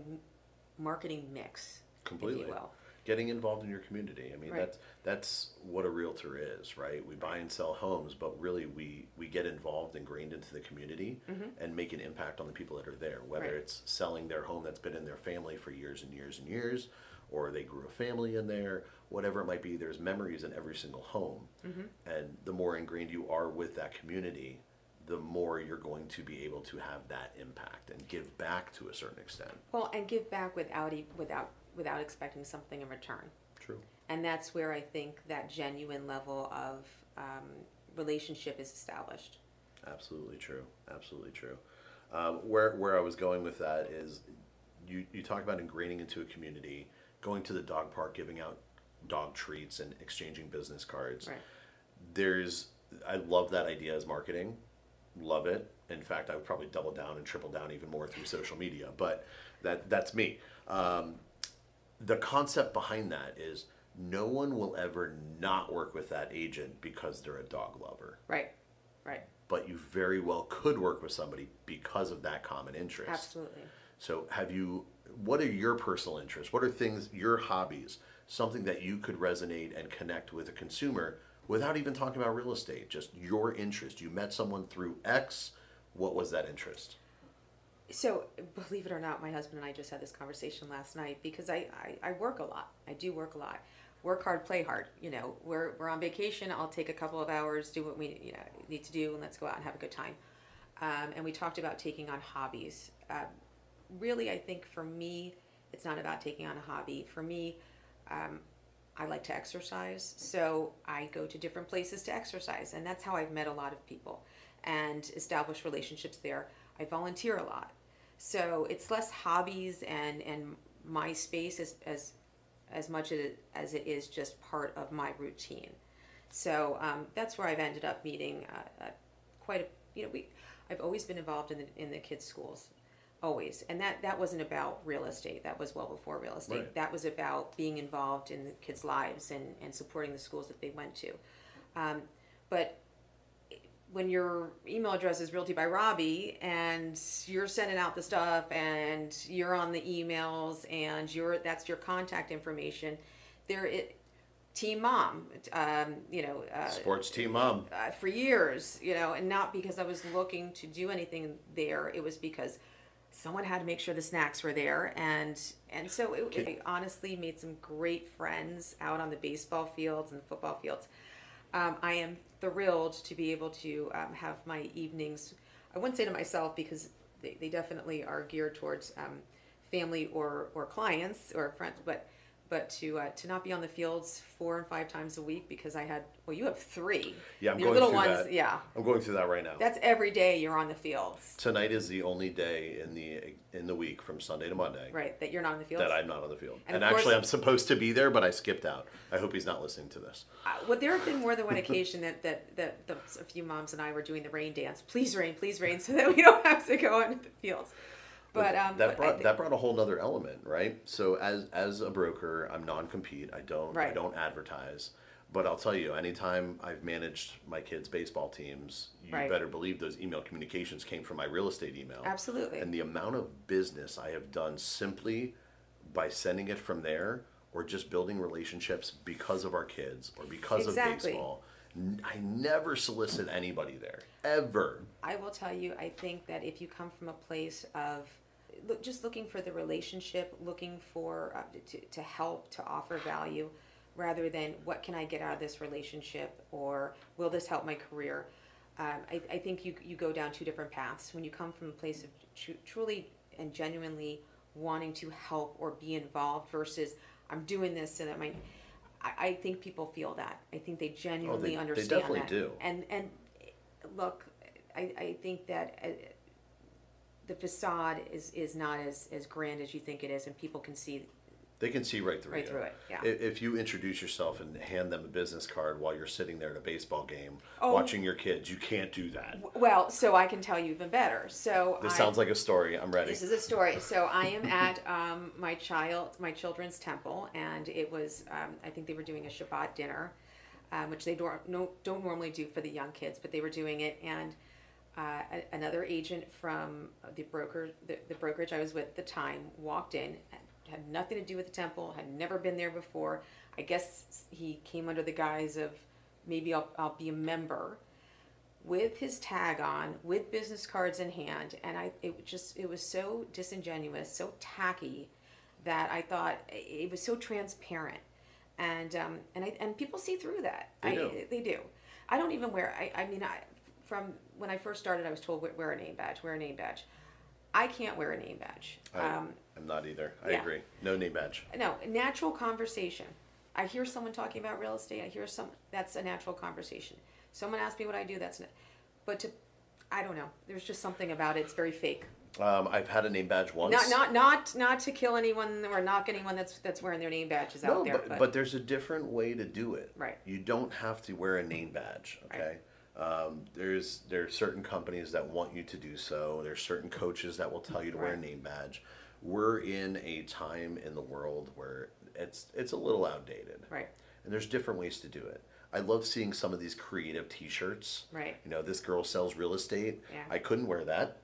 B: marketing mix,
A: Completely.
B: if you will.
A: Getting involved in your community. I mean,
B: Right.
A: that's that's what a realtor is, right? We buy and sell homes, but really we we get involved, ingrained into the community, and make an impact on the people that are there. Whether
B: Mm-hmm. Right.
A: it's selling their home that's been in their family for years and years and years, or they grew a family in there, whatever it might be. There's memories in every single home, and the more ingrained you are with that community, the more you're going to be able to have that impact and give back to a certain extent.
B: Well, and give back without without without expecting something in return.
A: True.
B: And that's where I think that genuine level of um, relationship is established.
A: Absolutely true. Absolutely true. Um, where where I was going with that is, you you talk about ingraining into a community, going to the dog park, giving out dog treats, and exchanging business cards.
B: Right.
A: There's I love that idea as marketing, love it. In fact, I would probably double down and triple down even more through social media. But that that's me. Um, the concept behind that is no one will ever not work with that agent because they're a dog lover
B: Right. Right.
A: but you very well could work with somebody because of that common interest.
B: Absolutely.
A: So, have you? What are your personal interests? What are things, your hobbies, something that you could resonate and connect with a consumer without even talking about real estate? Just your interest. You met someone through X. What was that interest?
B: So, believe it or not, my husband and I just had this conversation last night because I, I, I work a lot. I do work a lot. Work hard, play hard. You know, we're, we're on vacation. I'll take a couple of hours, do what we you know need to do, and let's go out and have a good time. Um, and we talked about taking on hobbies. Uh, really, I think for me, it's not about taking on a hobby. For me, um, I like to exercise, so I go to different places to exercise, and that's how I've met a lot of people and established relationships there. I volunteer a lot, so it's less hobbies and and my space as as as much as it, as it is just part of my routine. So um, that's where I've ended up meeting uh, uh, quite a you know we I've always been involved in the in the kids schools always and that that wasn't about real estate that was well before real estate
A: Right.
B: that was about being involved in the kids lives and and supporting the schools that they went to um, but when your email address is realty by robbi and you're sending out the stuff and you're on the emails and you're that's your contact information there it team mom um, you know uh,
A: Sports team mom.
B: uh, for years, you know, and not because I was looking to do anything there. It was because someone had to make sure the snacks were there, and and so it,
A: Okay.
B: I honestly made some great friends out on the baseball fields and football fields. Um, I am thrilled to be able to um, have my evenings. I wouldn't say to myself because they, they definitely are geared towards um, family or or clients or friends, but but to uh, to not be on the fields four and five times a week because I had well you have three
A: Yeah, I'm
B: your
A: going
B: little
A: through
B: ones
A: that.
B: yeah
A: I'm going through that right now.
B: that's every day you're on the fields
A: Tonight is the only day in the in the week from Sunday to Monday
B: right that you're not on the field
A: that I'm not on the field.
B: And
A: And,
B: of course-
A: actually, I'm supposed to be there, but I skipped out. I hope he's not listening to this.
B: uh, well there have been more than one occasion that that, that the, a few moms and I were doing the rain dance please rain please rain so that we don't have to go into the fields but um
A: that
B: but
A: brought that brought a whole nother element, right? So as as a broker, I'm non-compete. I don't I don't advertise. But I'll tell you, anytime I've managed my kids' baseball teams, you
B: Right.
A: better believe those email communications came from my real estate email.
B: absolutely
A: And the amount of business I have done simply by sending it from there or just building relationships because of our kids or because
B: Exactly.
A: of baseball. I never solicit anybody there. Ever.
B: I will tell you, I think that if you come from a place of just looking for the relationship, looking for uh, to, to help, to offer value, rather than what can I get out of this relationship or will this help my career, um, I, I think you, you go down two different paths. When you come from a place of tru- truly and genuinely wanting to help or be involved versus I'm doing this and I might. I, I think people feel that. I think they genuinely
A: they
B: understand
A: definitely
B: that.
A: do.
B: And and look, I, I think that uh, the facade is, is not as, as grand as you think it is, and people can see
A: They can see right through
B: right
A: you.
B: through it. Yeah.
A: If you introduce yourself and hand them a business card while you're sitting there at a baseball game
B: Oh.
A: watching your kids, you can't do that.
B: well, so I can tell you even better. So
A: This
B: I,
A: sounds like a story. I'm ready.
B: This is a story. So I am at um, my child, my children's temple, and it was um, I think they were doing a Shabbat dinner, um, which they don't no, don't normally do for the young kids, but they were doing it, and uh, a- another agent from the broker the, the brokerage I was with at the time walked in. Had nothing to do with the temple. Had never been there before. I guess he came under the guise of maybe I'll, I'll be a member with his tag on, with business cards in hand, and I it just it was so disingenuous, so tacky, that I thought it was so transparent, and um, and I, and people see through that.
A: They
B: I,
A: do.
B: They do. I don't even wear. I, I mean, I from when I first started, I was told wear a name badge, wear a name badge. I can't wear a name badge.
A: I,
B: Um,
A: I'm not either. I
B: yeah.
A: agree. No name badge.
B: no, natural conversation. I hear someone talking about real estate. I hear some. That's a natural conversation. Someone asks me what I do. That's, not, but to, I don't know. There's just something about it. It's very fake.
A: Um, I've had a name badge once.
B: Not not not not to kill anyone or knock anyone that's that's wearing their name badges
A: no,
B: out there.
A: but, but there's a different way to do it.
B: Right.
A: You don't have to wear a name badge. Okay. Um, there's there are certain companies that want you to do so. There's certain coaches that will tell you to wear a name badge. We're in a time in the world where it's it's a little outdated.
B: right,
A: And there's different ways to do it. I love seeing some of these creative T-shirts.
B: right.
A: You know, this girl sells real estate.
B: Yeah.
A: I couldn't wear that.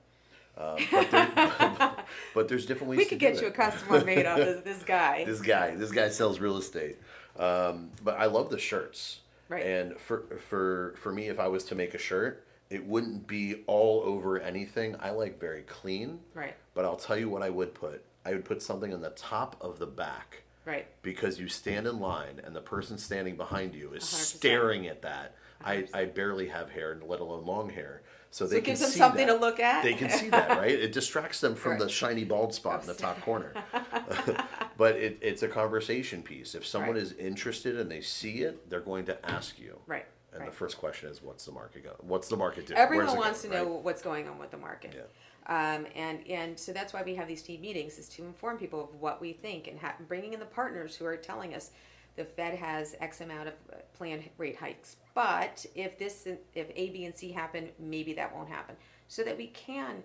A: Uh, but, there, but there's different ways
B: We
A: to
B: could get you a
A: it.
B: custom one made of this, this guy.
A: this guy this guy sells real estate um, but i love the shirts
B: Right.
A: and for for for me if i was to make a shirt it wouldn't be all over anything i like very clean
B: right,
A: but i'll tell you what i would put i would put something on the top of the back
B: right.
A: because you stand in line and the person standing behind you is
B: 100%.
A: staring at that I,
B: 100%.
A: I barely have hair let alone long hair so
B: So
A: they
B: it
A: can
B: gives them
A: see
B: something
A: that.
B: to look at.
A: they can see that right it distracts them from the shiny bald spot in the top corner but it, it's a conversation piece if someone
B: Right.
A: is interested and they see it they're going to ask you
B: Right.
A: and
B: right.
A: the first question is what's the market go what's the market doing
B: Everyone wants
A: going,
B: to know what's going on with the market.
A: Yeah.
B: Um, and and so that's why we have these team meetings is to inform people of what we think and ha- bringing in the partners who are telling us the Fed has X amount of uh, planned rate hikes, but if this if A, B, and C happen, maybe that won't happen, so that we can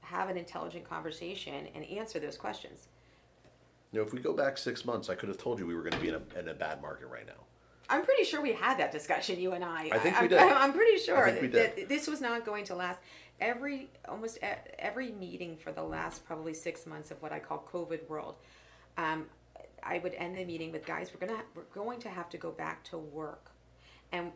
B: have an intelligent conversation and answer those questions.
A: you know if we go back six months i could have told you we were going to be in a, in a bad market right now
B: I'm pretty sure we had that discussion, you and I.
A: I think we
B: I'm,
A: did.
B: I'm pretty sure that, that this was not going to last. Every almost every meeting for the last probably six months of what I call COVID world, um, I would end the meeting with guys. We're gonna we're going to have to go back to work, and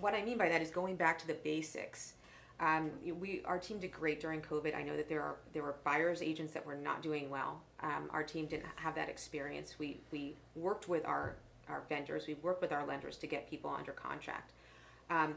B: what I mean by that is going back to the basics. Um, we our team did great during COVID. I know that there are there were buyers agents that were not doing well. Um, our team didn't have that experience. We we worked with our our vendors. We worked with our lenders to get people under contract. Um,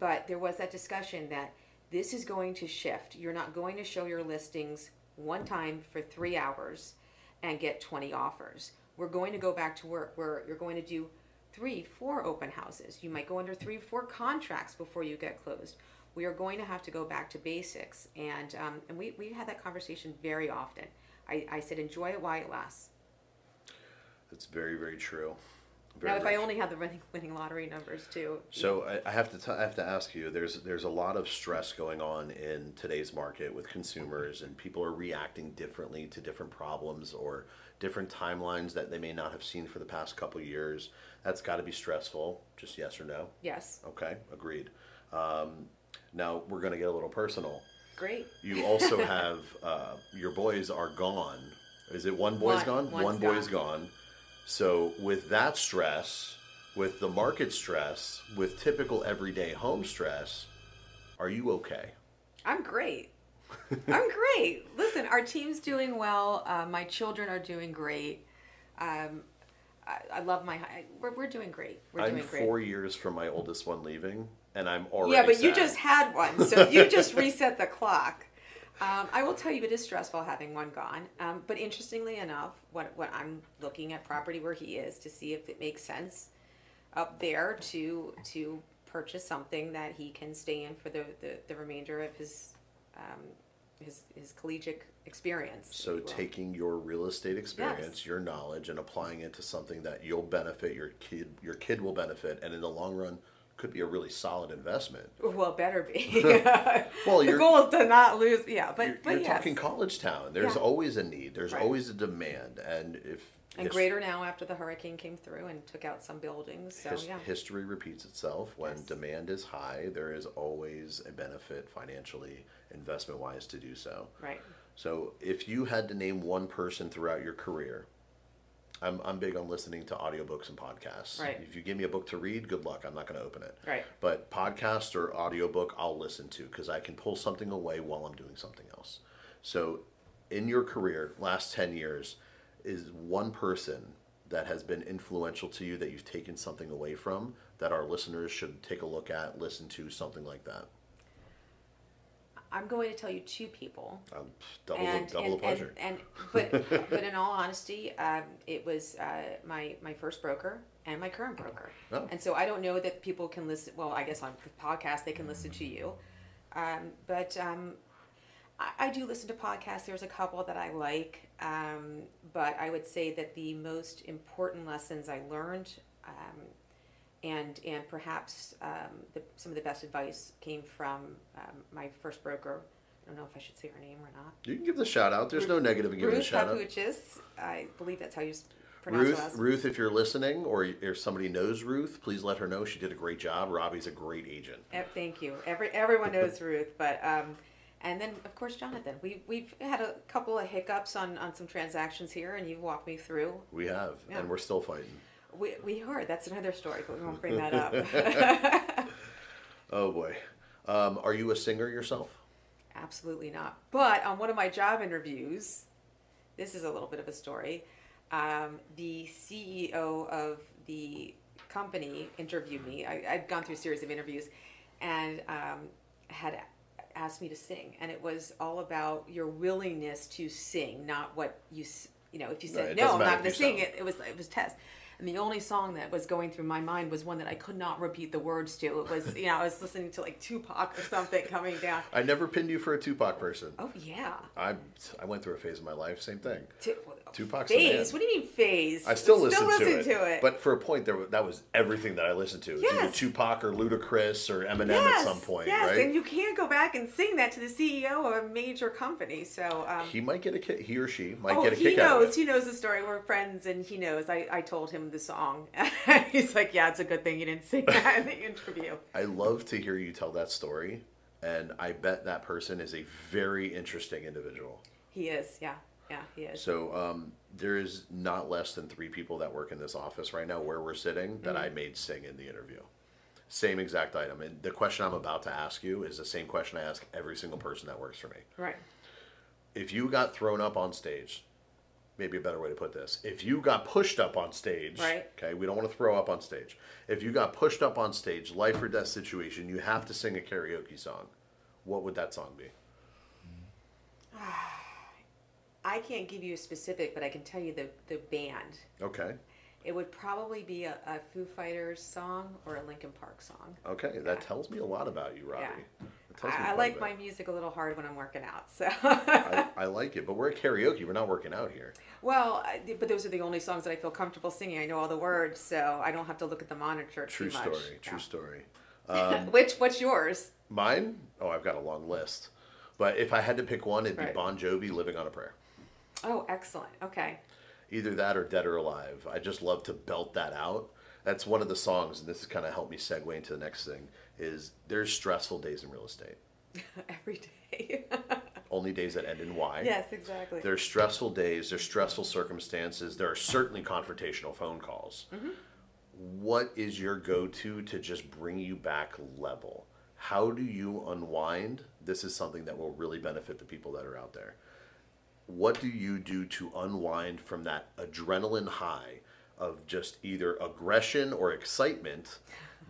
B: but there was that discussion that this is going to shift. You're not going to show your listings one time for three hours and get 20 offers. We're going to go back to work where you're going to do three, four open houses. You might go under three, four contracts before you get closed. We are going to have to go back to basics. And, um, and we, we had that conversation very often. I, I said, enjoy it while it lasts.
A: That's very, very true. Very,
B: now, if I only had the winning, winning lottery numbers too.
A: So I, I have to t- I have to ask you. There's there's a lot of stress going on in today's market with consumers, and people are reacting differently to different problems or different timelines that they may not have seen for the past couple years. That's got to be stressful. Just yes or no.
B: yes,
A: Okay, agreed. Um, now we're gonna get a little personal.
B: great.
A: You also have uh, your boys are gone. Is it one boy's
B: One.
A: gone?
B: One's
A: one boy's gone. So with that stress, with the market stress, with typical everyday home stress, are you okay?
B: I'm great. I'm great. Listen, our team's doing well. Uh, my children are doing great. Um, I, I love my. I, we're, we're doing great. We're
A: I'm
B: doing great.
A: four years from my oldest one leaving, and I'm already.
B: yeah, but you just had one, so you just reset the clock. Um, I will tell you, it is stressful having one gone. Um, but interestingly enough, what what I'm looking at property where he is to see if it makes sense up there to to purchase something that he can stay in for the the, the remainder of his um, his his collegiate experience. if
A: So
B: you will.
A: taking your real estate experience, your knowledge, and applying it to something that you'll benefit your kid, your kid will benefit, and in the long run, could be a really solid investment.
B: well, better be.
A: Well,
B: the
A: you're-
B: goal is to not lose. Yeah, but
A: you're,
B: but
A: you're
B: yes.
A: talking college town. There's
B: Yeah.
A: always a need. There's
B: Right.
A: always a demand, and if
B: and
A: his-
B: greater now after the hurricane came through and took out some buildings. So
A: his-
B: yeah,
A: history repeats itself. When
B: Yes.
A: demand is high, there is always a benefit financially, investment wise, to do so.
B: right.
A: So if you had to name one person throughout your career, I'm, I'm big on listening to audiobooks and podcasts.
B: Right.
A: If you give me a book to read, good luck. I'm not going to open it.
B: Right.
A: But podcast or audiobook, I'll listen to because I can pull something away while I'm doing something else. So in your career, last 10 years, is one person that has been influential to you that you've taken something away from that our listeners should take a look at, listen to, something like that?
B: I'm going to tell you two people.
A: Um, double, the, double
B: and,
A: the pleasure.
B: And, and but but in all honesty, um, it was uh, my my first broker and my current broker.
A: Oh.
B: And so I don't know that people can listen. Well, I guess on the podcast they can listen to you, um, but um, I, I do listen to podcasts. There's a couple that I like, um, but I would say that the most important lessons I learned. Um, and, and perhaps um, the, some of the best advice came from um, my first broker. I don't know if I should say her name or not.
A: you can give the shout out. There's no negative in giving a
B: Ruth
A: shout out.
B: Papuchis. I believe that's how you s- pronounce her
A: Ruth, Ruth, if you're listening or if somebody knows Ruth, please let her know she did a great job. Robbi's a great agent.
B: Thank you. Every everyone knows Ruth, but um, and then of course Jonathan. We we've had a couple of hiccups on on some transactions here, and you've walked me through.
A: We have,
B: Yeah.
A: and we're still fighting.
B: We we heard that's another story, but we won't bring that up.
A: Oh boy. Um, are you a singer yourself?
B: Absolutely not. But on one of my job interviews, this is a little bit of a story. Um, the CEO of the company interviewed me. I, I'd gone through a series of interviews and um, had asked me to sing. And it was all about your willingness to sing, not what you, you know, if you said,
A: it
B: no, I'm not going to sing it, it was, it was test. And the only song that was going through my mind was one that I could not repeat the words to. It was, you know, I was listening to like Tupac or something coming down.
A: I never pinned you for a Tupac person.
B: Oh yeah.
A: I I went through a phase of my life, same thing.
B: Tu-
A: Tupac's
B: phase. What do you mean phase?
A: I still, listen,
B: listen
A: to, it,
B: it.
A: but for a point, there that was everything that I listened to. It was either
B: Yes.
A: Tupac or Ludacris or Eminem
B: yes,
A: at some point,
B: yes,
A: right?
B: and you can't go back and sing that to the CEO of a major company. So um,
A: he might get a kick. He or she might
B: oh,
A: get a
B: he
A: kick out of
B: knows. He knows the story. We're friends, and he knows. I, I told him the song. He's like, "Yeah, it's a good thing you didn't sing that in the interview."
A: I love to hear you tell that story, and I bet that person is a very interesting individual.
B: He is. Yeah, yeah, he is.
A: So um, there is not less than three people that work in this office right now where we're sitting that I made sing in the interview. Same exact item. And the question I'm about to ask you is the same question I ask every single person that works for me.
B: Right.
A: If you got thrown up on stage, maybe a better way to put this, if you got pushed up on stage,
B: Right.
A: okay, we don't want to throw up on stage. If you got pushed up on stage, life or death situation, you have to sing a karaoke song. What would that song be?
B: I can't give you a specific, but I can tell you the the band.
A: Okay.
B: It would probably be a, a Foo Fighters song or a Linkin Park song.
A: Okay, that tells me a lot about you, Robbi.
B: Yeah.
A: It tells me
B: I, I like my music a little hard when I'm working out. So,
A: I, I like it, but we're at karaoke. We're not working out here.
B: well, I, but those are the only songs that I feel comfortable singing. I know all the words, so I don't have to look at the monitor
A: True
B: too much.
A: story. True
B: Yeah.
A: story.
B: Um, Which what's yours?
A: Mine? Oh, I've got a long list. But if I had to pick one, it'd be Bon Jovi, "Living on a Prayer."
B: Oh, excellent. Okay.
A: Either that or "Dead or Alive." I just love to belt that out. That's one of the songs, and this has kind of helped me segue into the next thing. Is there's stressful days in real estate.
B: Every day.
A: Only days that end in Y.
B: yes, exactly.
A: There's stressful days, there's stressful circumstances, there are certainly confrontational phone calls. Mm-hmm. What is your go to to just bring you back level? How do you unwind? This is something that will really benefit the people that are out there. What do you do to unwind from that adrenaline high of just either aggression or excitement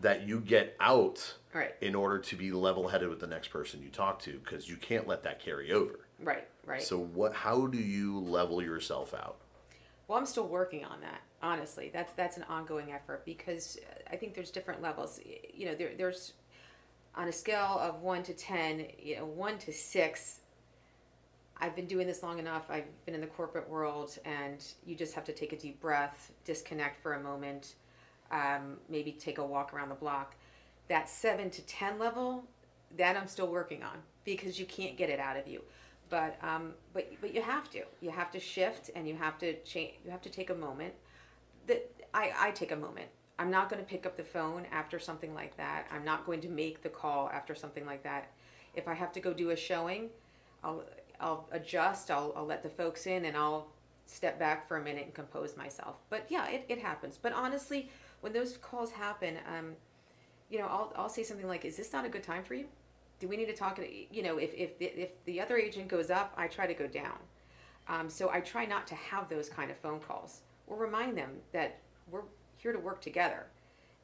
A: that you get out
B: Right.
A: in order to be level headed with the next person you talk to? Because you can't let that carry over.
B: right. Right.
A: So what? How do you level yourself out?
B: Well, I'm still working on that. Honestly, that's that's an ongoing effort because uh, I think there's different levels. You know, there, there's on a scale of one to ten. You know, one to six. I've been doing this long enough. I've been in the corporate world, and you just have to take a deep breath, disconnect for a moment, um, maybe take a walk around the block. That seven to ten level, that I'm still working on because you can't get it out of you. But um, but but you have to. You have to shift, and you have to change. You have to take a moment. That I I take a moment. I'm not going to pick up the phone after something like that. I'm not going to make the call after something like that. If I have to go do a showing, I'll I'll adjust. I'll I'll let the folks in, and I'll step back for a minute and compose myself. But yeah, it, it happens. But honestly, when those calls happen, um, you know, I'll, I'll say something like, is this not a good time for you? Do we need to talk? You know, if, if, if the other agent goes up, I try to go down. Um, so I try not to have those kind of phone calls or remind them that we're here to work together.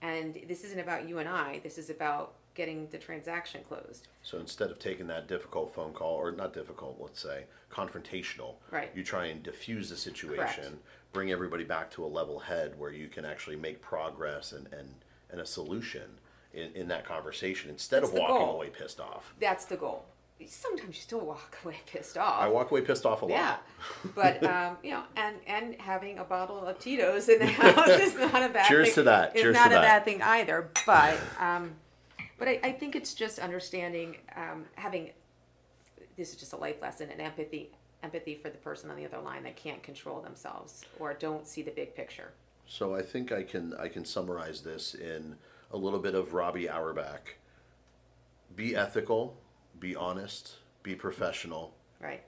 B: And this isn't about you and I, this is about getting the transaction closed.
A: So instead of taking that difficult phone call, or not difficult, let's say, confrontational,
B: Right.
A: you try and diffuse the situation,
B: Correct.
A: bring everybody back to a level head where you can actually make progress and, and, and a solution in, in that conversation instead
B: That's
A: of
B: the
A: walking
B: goal.
A: away pissed off.
B: That's the goal. Sometimes you still walk away pissed off.
A: I walk away pissed off a lot.
B: Yeah, but um, you know, and and having a bottle of Tito's in the house is not a bad.
A: Cheers
B: thing.
A: to that.
B: It's
A: Cheers
B: not
A: to
B: a
A: that.
B: bad thing either. But um, but I, I think it's just understanding um, having. This is just a life lesson and empathy. Empathy for the person on the other line that can't control themselves or don't see the big picture.
A: So I think I can I can summarize this in a little bit of Robbi Auerbach. Be ethical, be honest, be professional.
B: Right.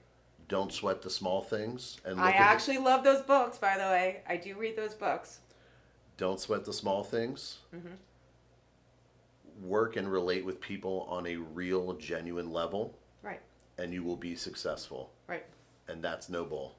A: Don't sweat the small things and
B: I
A: at the-
B: actually love those books, by the way. I do read those books.
A: don't sweat the small things. Work and relate with people on a real, genuine level,
B: Right.
A: and you will be successful.
B: Right.
A: And that's noble.